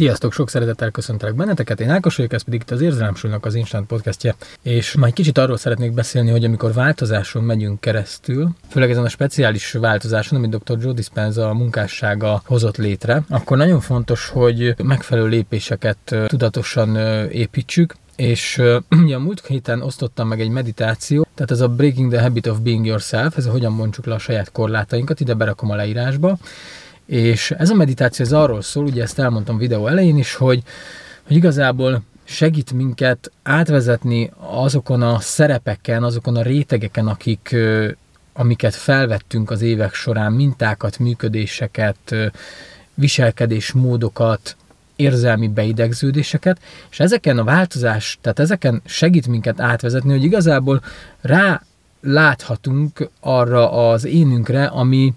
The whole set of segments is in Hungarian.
Sziasztok, sok szeretettel köszöntelek benneteket, én Ákos vagyok, ez pedig itt az Érzelemsúlynak az Instant podcastje, és majd kicsit arról szeretnék beszélni, hogy amikor változáson megyünk keresztül, főleg ezen a speciális változáson, amit dr. Joe Dispenza a munkássága hozott létre, akkor nagyon fontos, hogy megfelelő lépéseket tudatosan építsük, és ugye a múlt héten osztottam meg egy meditáció, tehát ez a Breaking the Habit of Being Yourself, ez a hogyan mondjuk le a saját korlátainkat, ide berakom a leírásba, és ez a meditáció ez arról szól, ugye ezt elmondtam videó elején is, hogy, hogy igazából segít minket átvezetni azokon a szerepeken, azokon a rétegeken, akik, amiket felvettünk az évek során, mintákat, működéseket, viselkedésmódokat, érzelmi beidegződéseket, és ezeken a változás, tehát ezeken segít minket átvezetni, hogy igazából rá láthatunk arra az énünkre, ami,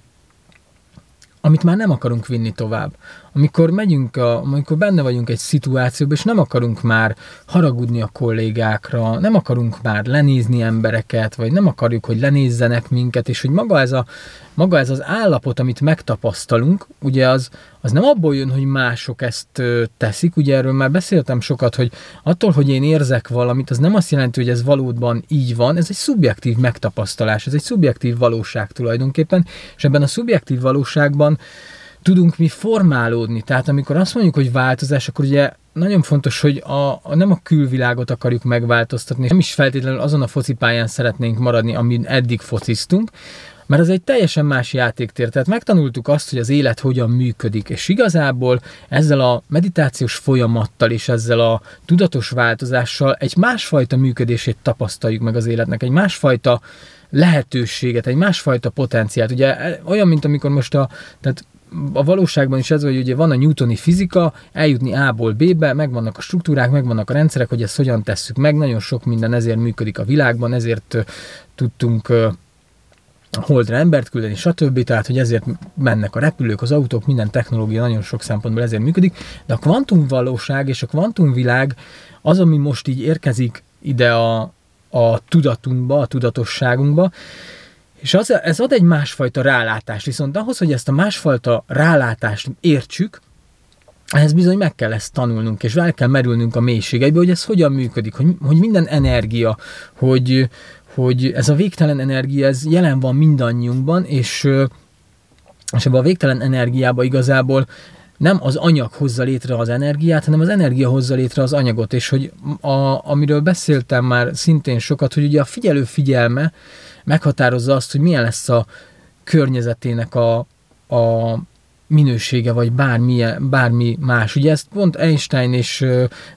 amit már nem akarunk vinni tovább. Amikor megyünk, a, amikor benne vagyunk egy szituációban, és nem akarunk már haragudni a kollégákra, nem akarunk már lenézni embereket, vagy nem akarjuk, hogy lenézzenek minket, és hogy maga ez, a, maga ez az állapot, amit megtapasztalunk, ugye az, az nem abból jön, hogy mások ezt teszik, ugye erről már beszéltem sokat, hogy attól, hogy én érzek valamit, az nem azt jelenti, hogy ez valóban így van, ez egy szubjektív megtapasztalás, ez egy szubjektív valóság tulajdonképpen, és ebben a szubjektív valóságban tudunk mi formálódni. Tehát amikor azt mondjuk, hogy változás, akkor ugye nagyon fontos, hogy a, a, nem a külvilágot akarjuk megváltoztatni, nem is feltétlenül azon a focipályán szeretnénk maradni, amin eddig fociztunk, mert ez egy teljesen más játéktér. Tehát megtanultuk azt, hogy az élet hogyan működik, és igazából ezzel a meditációs folyamattal és ezzel a tudatos változással egy másfajta működését tapasztaljuk meg az életnek, egy másfajta lehetőséget, egy másfajta potenciált. Ugye e, olyan, mint amikor most a, tehát a valóságban is ez, hogy ugye van a newtoni fizika, eljutni A-ból B-be, megvannak a struktúrák, megvannak a rendszerek, hogy ezt hogyan tesszük meg, nagyon sok minden ezért működik a világban, ezért tudtunk holdra embert küldeni, stb. Tehát, hogy ezért mennek a repülők, az autók, minden technológia nagyon sok szempontból ezért működik, de a kvantumvalóság és a kvantumvilág az, ami most így érkezik ide a, a tudatunkba, a tudatosságunkba, és az, ez ad egy másfajta rálátást, viszont ahhoz, hogy ezt a másfajta rálátást értsük, ehhez bizony meg kell ezt tanulnunk, és el kell merülnünk a mélységeibe, hogy ez hogyan működik, hogy, hogy minden energia, hogy, hogy ez a végtelen energia, ez jelen van mindannyiunkban, és, és ebben a végtelen energiába igazából nem az anyag hozza létre az energiát, hanem az energia hozza létre az anyagot, és hogy a, amiről beszéltem már szintén sokat, hogy ugye a figyelő figyelme meghatározza azt, hogy milyen lesz a környezetének a, a minősége, vagy bármi, bármi más. Ugye ezt pont Einstein és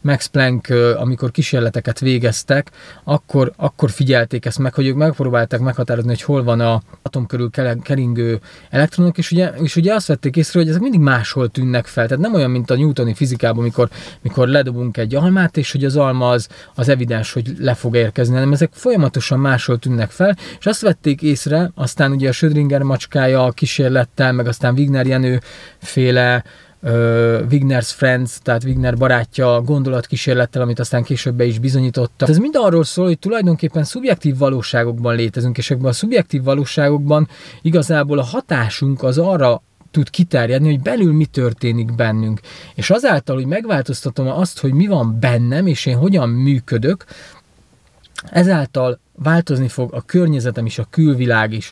Max Planck, amikor kísérleteket végeztek, akkor, akkor figyelték ezt meg, hogy ők megpróbálták meghatározni, hogy hol van a atom körül keringő elektronok, és ugye, és ugye azt vették észre, hogy ezek mindig máshol tűnnek fel. Tehát nem olyan, mint a newtoni fizikában, amikor, mikor ledobunk egy almát, és hogy az alma az, az evidens, hogy le fog érkezni, hanem ezek folyamatosan máshol tűnnek fel, és azt vették észre, aztán ugye a Schrödinger macskája a kísérlettel, meg aztán Wigner Jenő féle Wigner's Friends, tehát Wigner barátja gondolatkísérlettel, amit aztán később be is bizonyította. Ez mind arról szól, hogy tulajdonképpen szubjektív valóságokban létezünk, és ebben a szubjektív valóságokban igazából a hatásunk az arra tud kiterjedni, hogy belül mi történik bennünk. És azáltal, hogy megváltoztatom azt, hogy mi van bennem, és én hogyan működök, ezáltal változni fog a környezetem is, a külvilág is.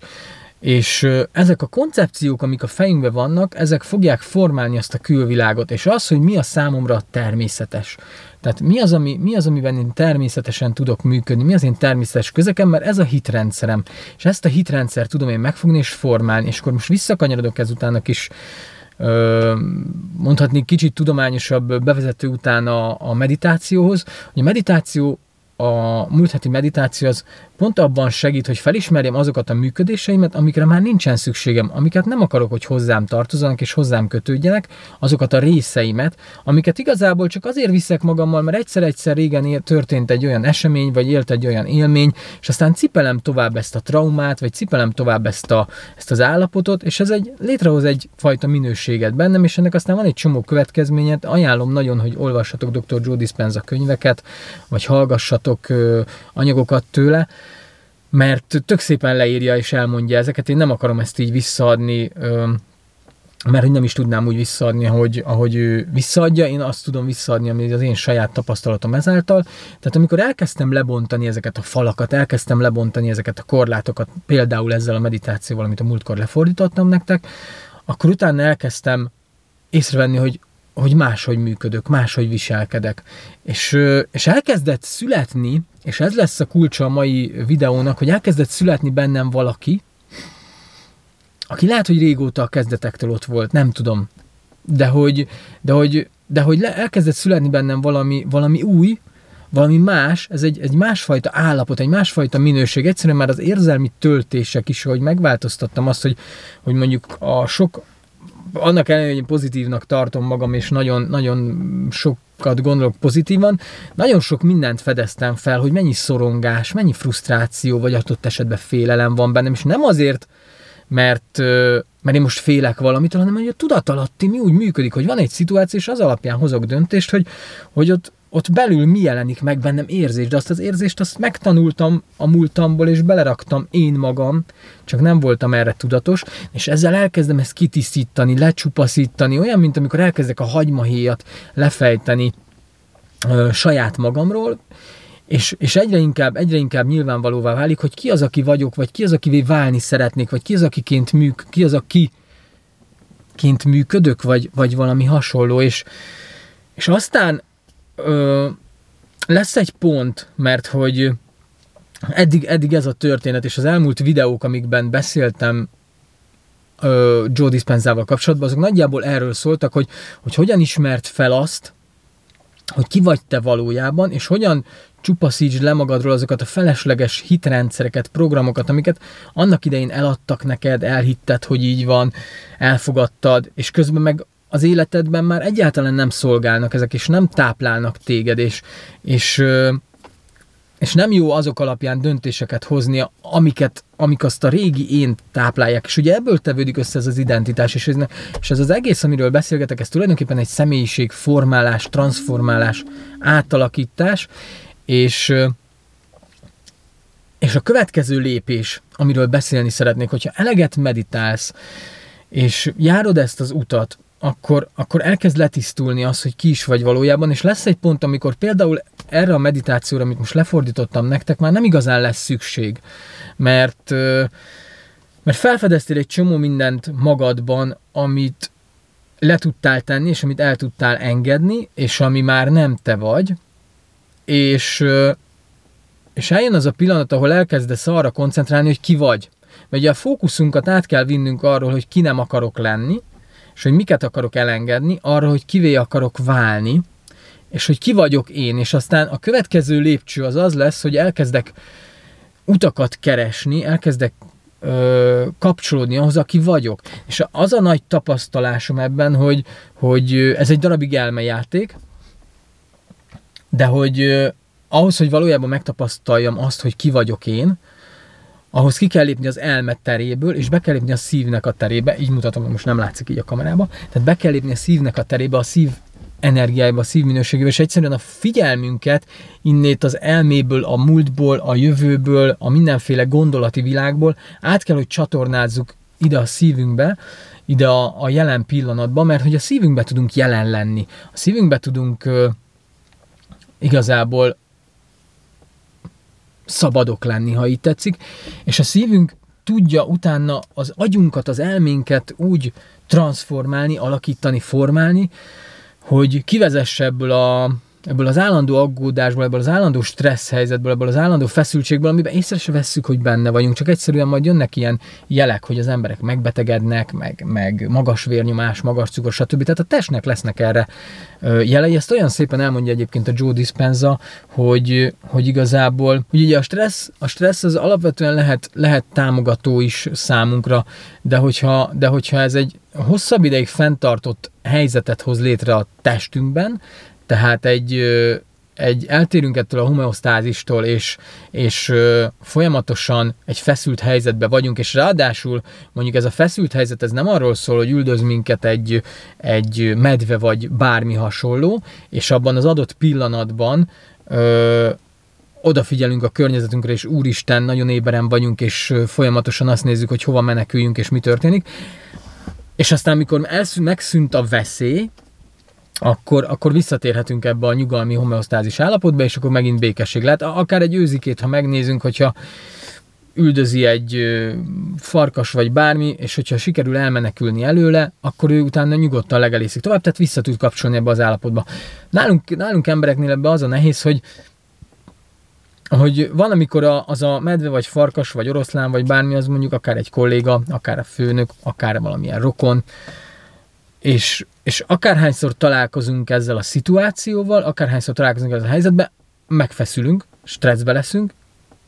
És ezek a koncepciók, amik a fejünkben vannak, ezek fogják formálni azt a külvilágot, és az, hogy mi a számomra természetes. Tehát mi az, ami, mi az, amiben én természetesen tudok működni, mi az én természetes közekem, mert ez a hitrendszerem. És ezt a hitrendszer tudom én megfogni és formálni. És akkor most visszakanyarodok ezután a kis mondhatni kicsit tudományosabb bevezető után a, a meditációhoz, hogy a meditáció a múlt heti meditáció az pont abban segít, hogy felismerjem azokat a működéseimet, amikre már nincsen szükségem, amiket nem akarok, hogy hozzám tartozzanak és hozzám kötődjenek, azokat a részeimet, amiket igazából csak azért viszek magammal, mert egyszer-egyszer régen történt egy olyan esemény, vagy élt egy olyan élmény, és aztán cipelem tovább ezt a traumát, vagy cipelem tovább ezt, a, ezt az állapotot, és ez egy létrehoz egy fajta minőséget bennem, és ennek aztán van egy csomó következményet. Ajánlom nagyon, hogy olvassatok dr. Joe Dispenza könyveket, vagy hallgassatok ö, anyagokat tőle, mert tök szépen leírja és elmondja ezeket, én nem akarom ezt így visszaadni mert hogy nem is tudnám úgy visszaadni, ahogy, ahogy ő visszaadja, én azt tudom visszaadni, ami az én saját tapasztalatom ezáltal. Tehát amikor elkezdtem lebontani ezeket a falakat, elkezdtem lebontani ezeket a korlátokat, például ezzel a meditációval, amit a múltkor lefordítottam nektek, akkor utána elkezdtem észrevenni, hogy, hogy máshogy működök, máshogy viselkedek. És, és elkezdett születni, és ez lesz a kulcsa a mai videónak, hogy elkezdett születni bennem valaki, aki lehet, hogy régóta a kezdetektől ott volt, nem tudom, de hogy, de hogy, de hogy le, elkezdett születni bennem valami, valami új, valami más, ez egy, egy másfajta állapot, egy másfajta minőség. Egyszerűen már az érzelmi töltések is, hogy megváltoztattam azt, hogy, hogy mondjuk a sok, annak ellenére, hogy pozitívnak tartom magam, és nagyon, nagyon sokat gondolok pozitívan, nagyon sok mindent fedeztem fel, hogy mennyi szorongás, mennyi frusztráció, vagy adott esetben félelem van bennem, és nem azért, mert, mert én most félek valamitől, hanem hogy a tudatalatti mi úgy működik, hogy van egy szituáció, és az alapján hozok döntést, hogy, hogy ott, ott belül mi jelenik meg bennem érzés, de azt az érzést azt megtanultam a múltamból, és beleraktam én magam, csak nem voltam erre tudatos, és ezzel elkezdem ezt kitisztítani, lecsupaszítani, olyan, mint amikor elkezdek a hagymahéjat lefejteni ö, saját magamról, és, és egyre inkább, egyre inkább nyilvánvalóvá válik, hogy ki az, aki vagyok, vagy ki az, akivé válni szeretnék, vagy ki az, akiként műk, ki az, aki ként működök, vagy, vagy valami hasonló, és, és aztán ö, lesz egy pont, mert hogy eddig, eddig ez a történet, és az elmúlt videók, amikben beszéltem ö, Joe Dispenzával kapcsolatban, azok nagyjából erről szóltak, hogy, hogy hogyan ismert fel azt, hogy ki vagy te valójában, és hogyan csupaszítsd le magadról azokat a felesleges hitrendszereket, programokat, amiket annak idején eladtak neked, elhitted, hogy így van, elfogadtad, és közben meg az életedben már egyáltalán nem szolgálnak ezek, és nem táplálnak téged, és, és, és nem jó azok alapján döntéseket hozni, amiket, amik azt a régi én táplálják. És ugye ebből tevődik össze ez az identitás, és ez, és ez az egész, amiről beszélgetek, ez tulajdonképpen egy személyiség formálás, transformálás, átalakítás, és, és a következő lépés, amiről beszélni szeretnék, hogyha eleget meditálsz, és járod ezt az utat, akkor, akkor elkezd letisztulni az, hogy ki is vagy valójában, és lesz egy pont, amikor például erre a meditációra, amit most lefordítottam nektek, már nem igazán lesz szükség, mert, mert felfedeztél egy csomó mindent magadban, amit le tudtál tenni, és amit el tudtál engedni, és ami már nem te vagy, és, és eljön az a pillanat, ahol elkezdesz arra koncentrálni, hogy ki vagy. Mert ugye a fókuszunkat át kell vinnünk arról, hogy ki nem akarok lenni, és hogy miket akarok elengedni, arra, hogy kivé akarok válni, és hogy ki vagyok én, és aztán a következő lépcső az az lesz, hogy elkezdek utakat keresni, elkezdek ö, kapcsolódni ahhoz, aki vagyok. És az a nagy tapasztalásom ebben, hogy, hogy ez egy darabig elmejáték, de hogy uh, ahhoz, hogy valójában megtapasztaljam azt, hogy ki vagyok én, ahhoz ki kell lépni az elme teréből, és be kell lépni a szívnek a terébe, így mutatom, most nem látszik így a kamerába, tehát be kell lépni a szívnek a terébe, a szív energiájába, a szív minőségébe, és egyszerűen a figyelmünket innét az elméből, a múltból, a jövőből, a mindenféle gondolati világból át kell, hogy csatornázzuk ide a szívünkbe, ide a, a jelen pillanatba, mert hogy a szívünkbe tudunk jelen lenni. A szívünkbe tudunk igazából szabadok lenni, ha így tetszik, és a szívünk tudja utána az agyunkat, az elménket úgy transformálni, alakítani, formálni, hogy kivezesse ebből a ebből az állandó aggódásból, ebből az állandó stressz helyzetből, ebből az állandó feszültségből, amiben észre se vesszük, hogy benne vagyunk, csak egyszerűen majd jönnek ilyen jelek, hogy az emberek megbetegednek, meg, meg magas vérnyomás, magas cukor, stb. Tehát a testnek lesznek erre jelei. Ezt olyan szépen elmondja egyébként a Joe Dispenza, hogy, hogy igazából, hogy ugye a stressz, a stressz az alapvetően lehet, lehet támogató is számunkra, de hogyha, de hogyha ez egy hosszabb ideig fenntartott helyzetet hoz létre a testünkben, tehát egy, egy eltérünk ettől a homeosztázistól, és, és folyamatosan egy feszült helyzetben vagyunk, és ráadásul mondjuk ez a feszült helyzet, ez nem arról szól, hogy üldöz minket egy, egy medve vagy bármi hasonló, és abban az adott pillanatban ö, odafigyelünk a környezetünkre, és úristen, nagyon éberen vagyunk, és folyamatosan azt nézzük, hogy hova meneküljünk, és mi történik, és aztán, amikor elszűnt, megszűnt a veszély, akkor, akkor visszatérhetünk ebbe a nyugalmi homeosztázis állapotba, és akkor megint békesség lehet. Akár egy őzikét, ha megnézünk, hogyha üldözi egy farkas vagy bármi, és hogyha sikerül elmenekülni előle, akkor ő utána nyugodtan legelészik tovább, tehát vissza tud kapcsolni ebbe az állapotba. Nálunk, nálunk embereknél ebbe az a nehéz, hogy hogy van, amikor az a medve, vagy farkas, vagy oroszlán, vagy bármi, az mondjuk akár egy kolléga, akár a főnök, akár valamilyen rokon, és, és akárhányszor találkozunk ezzel a szituációval, akárhányszor találkozunk ezzel a helyzetben, megfeszülünk, stresszbe leszünk,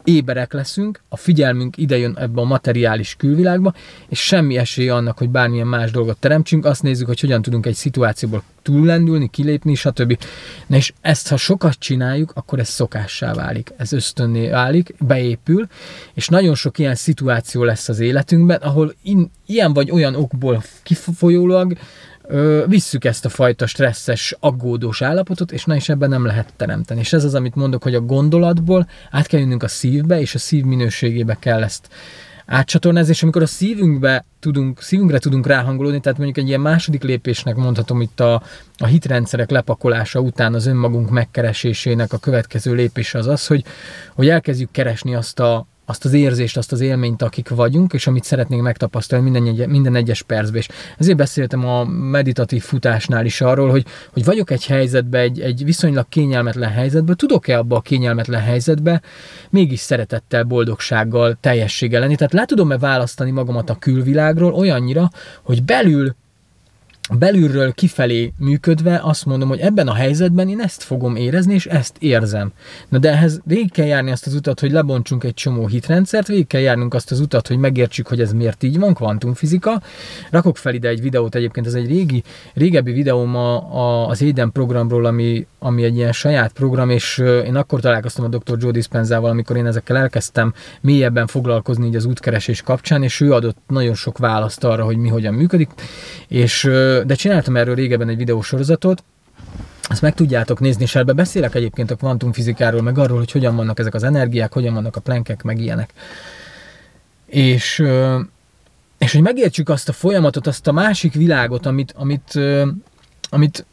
éberek leszünk, a figyelmünk idejön ebbe a materiális külvilágba, és semmi esély annak, hogy bármilyen más dolgot teremtsünk, azt nézzük, hogy hogyan tudunk egy szituációból túllendülni, kilépni, stb. Na és ezt, ha sokat csináljuk, akkor ez szokássá válik, ez ösztönné válik, beépül, és nagyon sok ilyen szituáció lesz az életünkben, ahol in, ilyen vagy olyan okból kifolyólag ö, visszük ezt a fajta stresszes, aggódós állapotot, és na is ebben nem lehet teremteni. És ez az, amit mondok, hogy a gondolatból át kell jönnünk a szívbe, és a szív minőségébe kell ezt átcsatornázni, és amikor a szívünkbe tudunk, szívünkre tudunk ráhangolódni, tehát mondjuk egy ilyen második lépésnek mondhatom itt a, a hitrendszerek lepakolása után az önmagunk megkeresésének a következő lépés az az, hogy, hogy elkezdjük keresni azt a, azt az érzést, azt az élményt, akik vagyunk, és amit szeretnénk megtapasztalni minden, egy, minden egyes percben. És ezért beszéltem a meditatív futásnál is arról, hogy, hogy vagyok egy helyzetben, egy, egy viszonylag kényelmetlen helyzetben, tudok-e abba a kényelmetlen helyzetbe mégis szeretettel, boldogsággal, teljességgel lenni. Tehát le tudom-e választani magamat a külvilágról olyannyira, hogy belül belülről kifelé működve azt mondom, hogy ebben a helyzetben én ezt fogom érezni, és ezt érzem. Na de ehhez végig kell járni azt az utat, hogy lebontsunk egy csomó hitrendszert, végig kell járnunk azt az utat, hogy megértsük, hogy ez miért így van, kvantumfizika. Rakok fel ide egy videót, egyébként ez egy régi, régebbi videóm a, a, az Éden programról, ami, ami egy ilyen saját program, és én akkor találkoztam a dr. Joe Dispenzával, amikor én ezekkel elkezdtem mélyebben foglalkozni így az útkeresés kapcsán, és ő adott nagyon sok választ arra, hogy mi hogyan működik, és de csináltam erről régebben egy videósorozatot, ezt meg tudjátok nézni, és ebbe beszélek egyébként a kvantumfizikáról, meg arról, hogy hogyan vannak ezek az energiák, hogyan vannak a plenkek, meg ilyenek. És, és hogy megértsük azt a folyamatot, azt a másik világot, amit, amit, amit,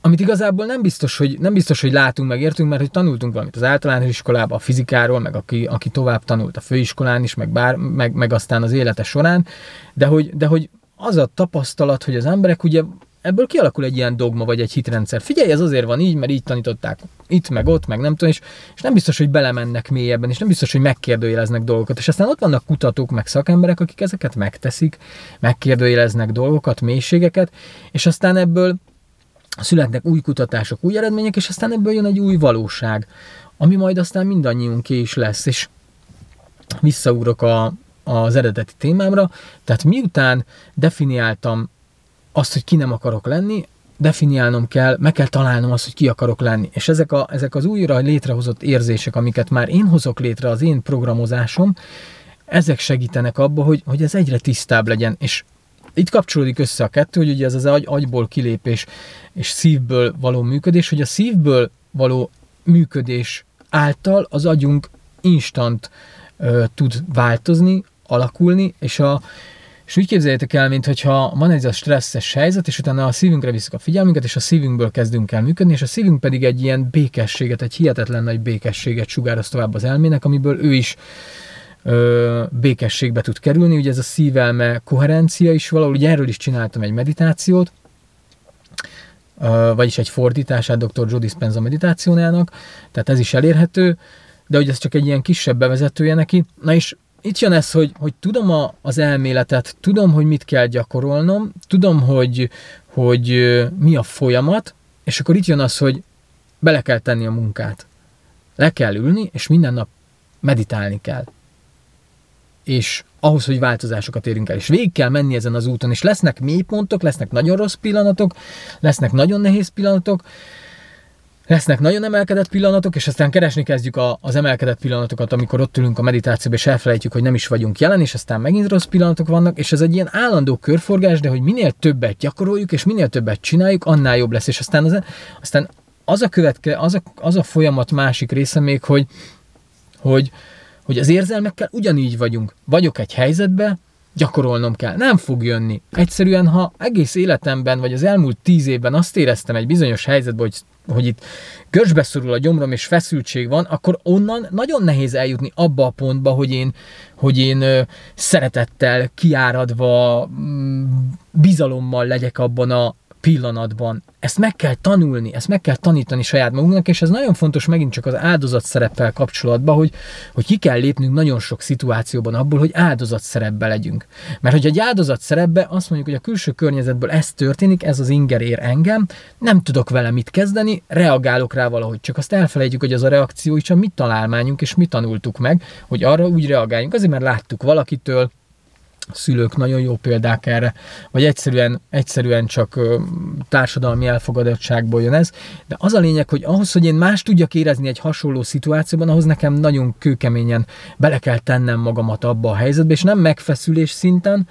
amit igazából nem biztos, hogy, nem biztos, hogy látunk, meg értünk, mert hogy tanultunk valamit az általános iskolában, a fizikáról, meg aki, aki tovább tanult a főiskolán is, meg, bár, meg, meg aztán az élete során, de hogy, de hogy az a tapasztalat, hogy az emberek ugye ebből kialakul egy ilyen dogma, vagy egy hitrendszer. Figyelj, ez azért van így, mert így tanították itt, meg ott, meg nem tudom, és, és nem biztos, hogy belemennek mélyebben, és nem biztos, hogy megkérdőjeleznek dolgokat. És aztán ott vannak kutatók, meg szakemberek, akik ezeket megteszik, megkérdőjeleznek dolgokat, mélységeket, és aztán ebből születnek új kutatások, új eredmények, és aztán ebből jön egy új valóság, ami majd aztán mindannyiunké is lesz. És visszaugrok a, az eredeti témámra, tehát miután definiáltam azt, hogy ki nem akarok lenni, definiálnom kell, meg kell találnom azt, hogy ki akarok lenni. És ezek, a, ezek az újra létrehozott érzések, amiket már én hozok létre, az én programozásom, ezek segítenek abba, hogy, hogy ez egyre tisztább legyen. És itt kapcsolódik össze a kettő, hogy ugye ez az agy, agyból kilépés és szívből való működés, hogy a szívből való működés által az agyunk instant ö, tud változni, alakulni, és a és úgy képzeljétek el, mintha van egy a stresszes helyzet, és utána a szívünkre visszük a figyelmünket, és a szívünkből kezdünk el működni, és a szívünk pedig egy ilyen békességet, egy hihetetlen nagy békességet sugároz tovább az elmének, amiből ő is ö, békességbe tud kerülni. Ugye ez a szívelme koherencia is valahol, ugye erről is csináltam egy meditációt, ö, vagyis egy fordítását Dr. Joe Dispenza meditációjának, tehát ez is elérhető, de hogy ez csak egy ilyen kisebb bevezetője neki. Na és itt jön ez, hogy, hogy tudom a, az elméletet, tudom, hogy mit kell gyakorolnom, tudom, hogy, hogy mi a folyamat, és akkor itt jön az, hogy bele kell tenni a munkát. Le kell ülni, és minden nap meditálni kell. És ahhoz, hogy változásokat érünk el. És végig kell menni ezen az úton, és lesznek mélypontok, lesznek nagyon rossz pillanatok, lesznek nagyon nehéz pillanatok, lesznek nagyon emelkedett pillanatok, és aztán keresni kezdjük a, az emelkedett pillanatokat, amikor ott ülünk a meditációban, és elfelejtjük, hogy nem is vagyunk jelen, és aztán megint rossz pillanatok vannak, és ez egy ilyen állandó körforgás, de hogy minél többet gyakoroljuk, és minél többet csináljuk, annál jobb lesz. És aztán az, aztán az a követke, az a, az a folyamat másik része még, hogy, hogy, hogy az érzelmekkel ugyanígy vagyunk. Vagyok egy helyzetben, gyakorolnom kell. Nem fog jönni. Egyszerűen, ha egész életemben, vagy az elmúlt tíz évben azt éreztem egy bizonyos helyzetben, hogy hogy itt görcsbe szorul a gyomrom és feszültség van, akkor onnan nagyon nehéz eljutni abba a pontba, hogy én, hogy én szeretettel, kiáradva, mm, bizalommal legyek abban a pillanatban. Ezt meg kell tanulni, ezt meg kell tanítani saját magunknak, és ez nagyon fontos megint csak az áldozat szereppel kapcsolatban, hogy, hogy ki kell lépnünk nagyon sok szituációban abból, hogy áldozat szerepbe legyünk. Mert hogy egy áldozat szerepbe azt mondjuk, hogy a külső környezetből ez történik, ez az inger ér engem, nem tudok vele mit kezdeni, reagálok rá valahogy, csak azt elfelejtjük, hogy az a reakció is a mi találmányunk, és mi tanultuk meg, hogy arra úgy reagáljunk, azért mert láttuk valakitől, szülők nagyon jó példák erre, vagy egyszerűen, egyszerűen csak társadalmi elfogadottságból jön ez, de az a lényeg, hogy ahhoz, hogy én más tudjak érezni egy hasonló szituációban, ahhoz nekem nagyon kőkeményen bele kell tennem magamat abba a helyzetbe, és nem megfeszülés szinten,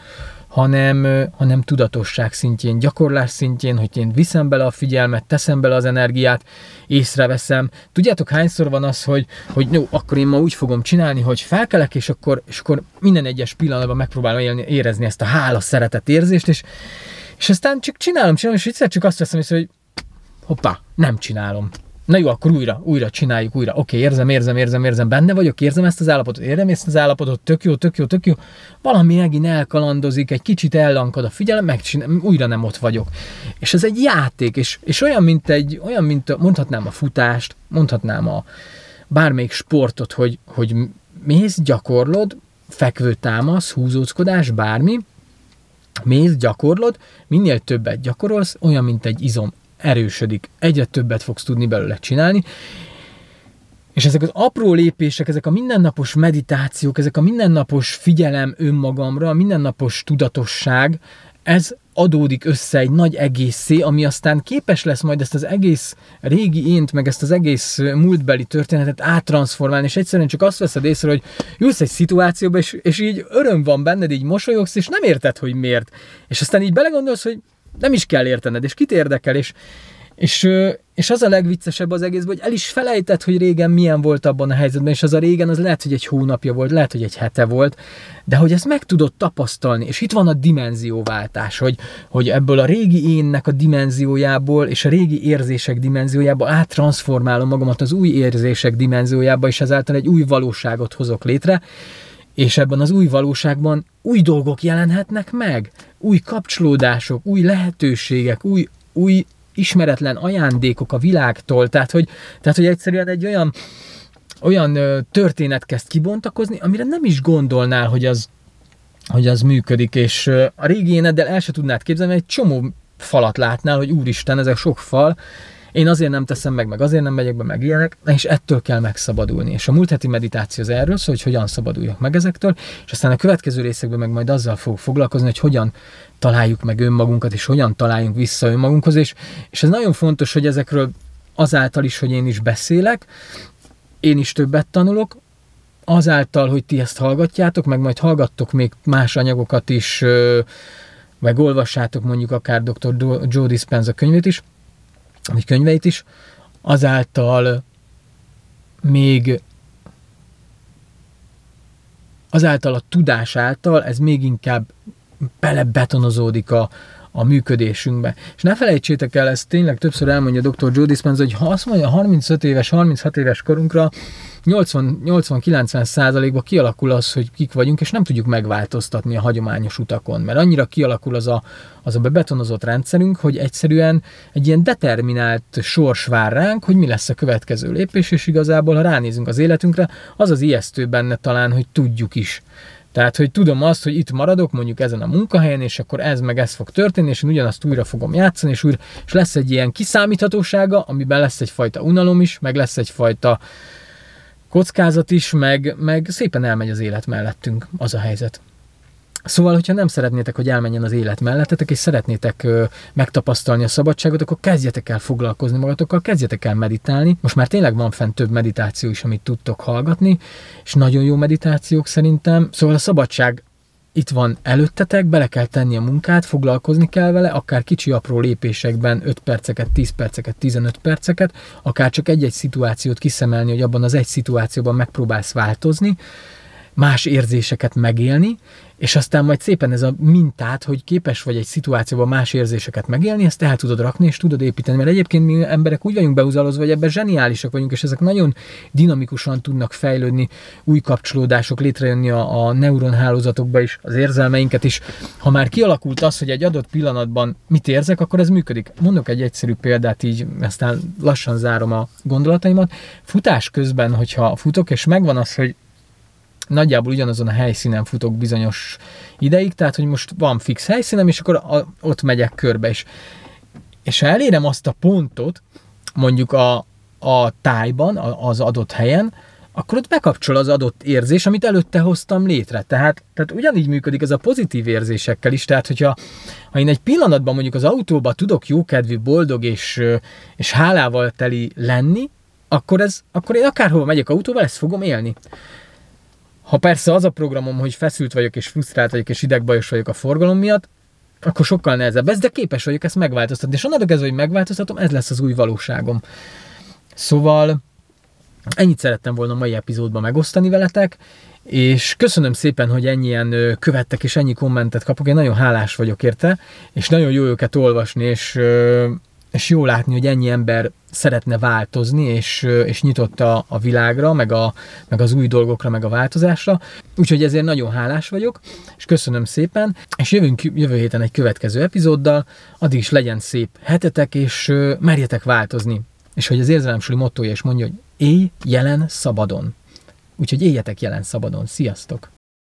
hanem, hanem tudatosság szintjén, gyakorlás szintjén, hogy én viszem bele a figyelmet, teszem bele az energiát, észreveszem. Tudjátok, hányszor van az, hogy, hogy no, akkor én ma úgy fogom csinálni, hogy felkelek, és akkor, és akkor minden egyes pillanatban megpróbálom élni, érezni ezt a hála, szeretet érzést, és, és aztán csak csinálom, csinálom, és egyszer csak azt veszem észre, hogy hoppá, nem csinálom. Na jó, akkor újra, újra csináljuk, újra. Oké, okay, érzem, érzem, érzem, érzem, benne vagyok, érzem ezt az állapotot, érzem ezt az állapotot, tök jó, tök jó, tök jó. Valami megint elkalandozik, egy kicsit ellankad a figyelem, megcsinálom, újra nem ott vagyok. És ez egy játék, és, és olyan, mint egy, olyan, mint mondhatnám a futást, mondhatnám a bármelyik sportot, hogy, hogy mész, gyakorlod, fekvő támasz, húzózkodás, bármi, mész, gyakorlod, minél többet gyakorolsz, olyan, mint egy izom erősödik, egyre többet fogsz tudni belőle csinálni, és ezek az apró lépések, ezek a mindennapos meditációk, ezek a mindennapos figyelem önmagamra, a mindennapos tudatosság, ez adódik össze egy nagy egészé, ami aztán képes lesz majd ezt az egész régi ént, meg ezt az egész múltbeli történetet áttransformálni, és egyszerűen csak azt veszed észre, hogy jössz egy szituációba, és, és így öröm van benned, így mosolyogsz, és nem érted, hogy miért. És aztán így belegondolsz, hogy nem is kell értened, és kit érdekel, és, és, és az a legviccesebb az egészben, hogy el is felejtett, hogy régen milyen volt abban a helyzetben, és az a régen az lehet, hogy egy hónapja volt, lehet, hogy egy hete volt, de hogy ezt meg tudod tapasztalni, és itt van a dimenzióváltás, hogy, hogy ebből a régi énnek a dimenziójából, és a régi érzések dimenziójába áttransformálom magamat az új érzések dimenziójába, és ezáltal egy új valóságot hozok létre, és ebben az új valóságban új dolgok jelenhetnek meg, új kapcsolódások, új lehetőségek, új, új ismeretlen ajándékok a világtól, tehát hogy, tehát, hogy egyszerűen egy olyan, olyan történet kezd kibontakozni, amire nem is gondolnál, hogy az, hogy az működik, és a régi éneddel el se tudnád képzelni, egy csomó falat látnál, hogy úristen, ezek sok fal, én azért nem teszem meg, meg azért nem megyek be, meg ilyenek, és ettől kell megszabadulni. És a múlt heti meditáció az erről szól, hogy hogyan szabaduljak meg ezektől, és aztán a következő részekben meg majd azzal fog foglalkozni, hogy hogyan találjuk meg önmagunkat, és hogyan találjunk vissza önmagunkhoz, és, és ez nagyon fontos, hogy ezekről azáltal is, hogy én is beszélek, én is többet tanulok, azáltal, hogy ti ezt hallgatjátok, meg majd hallgattok még más anyagokat is, meg olvassátok mondjuk akár dr. Joe Dispenza könyvét is, vagy könyveit is, azáltal még azáltal a tudás által ez még inkább belebetonozódik a, a működésünkbe. És ne felejtsétek el, ezt tényleg többször elmondja dr. Joe Dispenza, hogy ha azt mondja 35 éves, 36 éves korunkra, 80-90 százalékban kialakul az, hogy kik vagyunk, és nem tudjuk megváltoztatni a hagyományos utakon, mert annyira kialakul az a, az a bebetonozott rendszerünk, hogy egyszerűen egy ilyen determinált sors vár ránk, hogy mi lesz a következő lépés, és igazából, ha ránézünk az életünkre, az az ijesztő benne talán, hogy tudjuk is. Tehát, hogy tudom azt, hogy itt maradok mondjuk ezen a munkahelyen, és akkor ez meg ez fog történni, és én ugyanazt újra fogom játszani, és, újra, és lesz egy ilyen kiszámíthatósága, amiben lesz egyfajta unalom is, meg lesz egyfajta kockázat is, meg, meg szépen elmegy az élet mellettünk, az a helyzet. Szóval, hogyha nem szeretnétek, hogy elmenjen az élet mellettetek, és szeretnétek ö, megtapasztalni a szabadságot, akkor kezdjetek el foglalkozni magatokkal, kezdjetek el meditálni. Most már tényleg van fent több meditáció is, amit tudtok hallgatni, és nagyon jó meditációk szerintem. Szóval a szabadság itt van előttetek, bele kell tenni a munkát, foglalkozni kell vele, akár kicsi apró lépésekben 5 perceket, 10 perceket, 15 perceket, akár csak egy-egy szituációt kiszemelni, hogy abban az egy szituációban megpróbálsz változni, más érzéseket megélni, és aztán majd szépen ez a mintát, hogy képes vagy egy szituációban más érzéseket megélni, ezt el tudod rakni, és tudod építeni, mert egyébként mi emberek úgy vagyunk beuzalozva, hogy ebben zseniálisak vagyunk, és ezek nagyon dinamikusan tudnak fejlődni, új kapcsolódások létrejönni a, a neuronhálózatokba is, az érzelmeinket is. Ha már kialakult az, hogy egy adott pillanatban mit érzek, akkor ez működik. Mondok egy egyszerű példát, így aztán lassan zárom a gondolataimat. Futás közben, hogyha futok, és megvan az, hogy nagyjából ugyanazon a helyszínen futok bizonyos ideig, tehát hogy most van fix helyszínem, és akkor a, ott megyek körbe is. És ha elérem azt a pontot, mondjuk a, a tájban, az adott helyen, akkor ott bekapcsol az adott érzés, amit előtte hoztam létre. Tehát, tehát ugyanígy működik ez a pozitív érzésekkel is. Tehát, hogyha ha én egy pillanatban mondjuk az autóba tudok jókedvű, boldog és, és hálával teli lenni, akkor, ez, akkor én akárhova megyek autóval, ezt fogom élni. Ha persze az a programom, hogy feszült vagyok, és frusztrált vagyok, és idegbajos vagyok a forgalom miatt, akkor sokkal nehezebb ez, de képes vagyok ezt megváltoztatni. És onnantól kezdve, hogy megváltoztatom, ez lesz az új valóságom. Szóval ennyit szerettem volna mai epizódban megosztani veletek, és köszönöm szépen, hogy ennyien követtek, és ennyi kommentet kapok. Én nagyon hálás vagyok érte, és nagyon jó őket olvasni, és és jó látni, hogy ennyi ember szeretne változni, és, és nyitott a, a világra, meg, a, meg az új dolgokra, meg a változásra. Úgyhogy ezért nagyon hálás vagyok, és köszönöm szépen, és jövünk jövő héten egy következő epizóddal, addig is legyen szép hetetek, és merjetek változni. És hogy az érzelemsuli mottoja is mondja, hogy élj jelen szabadon. Úgyhogy éljetek jelen szabadon. Sziasztok!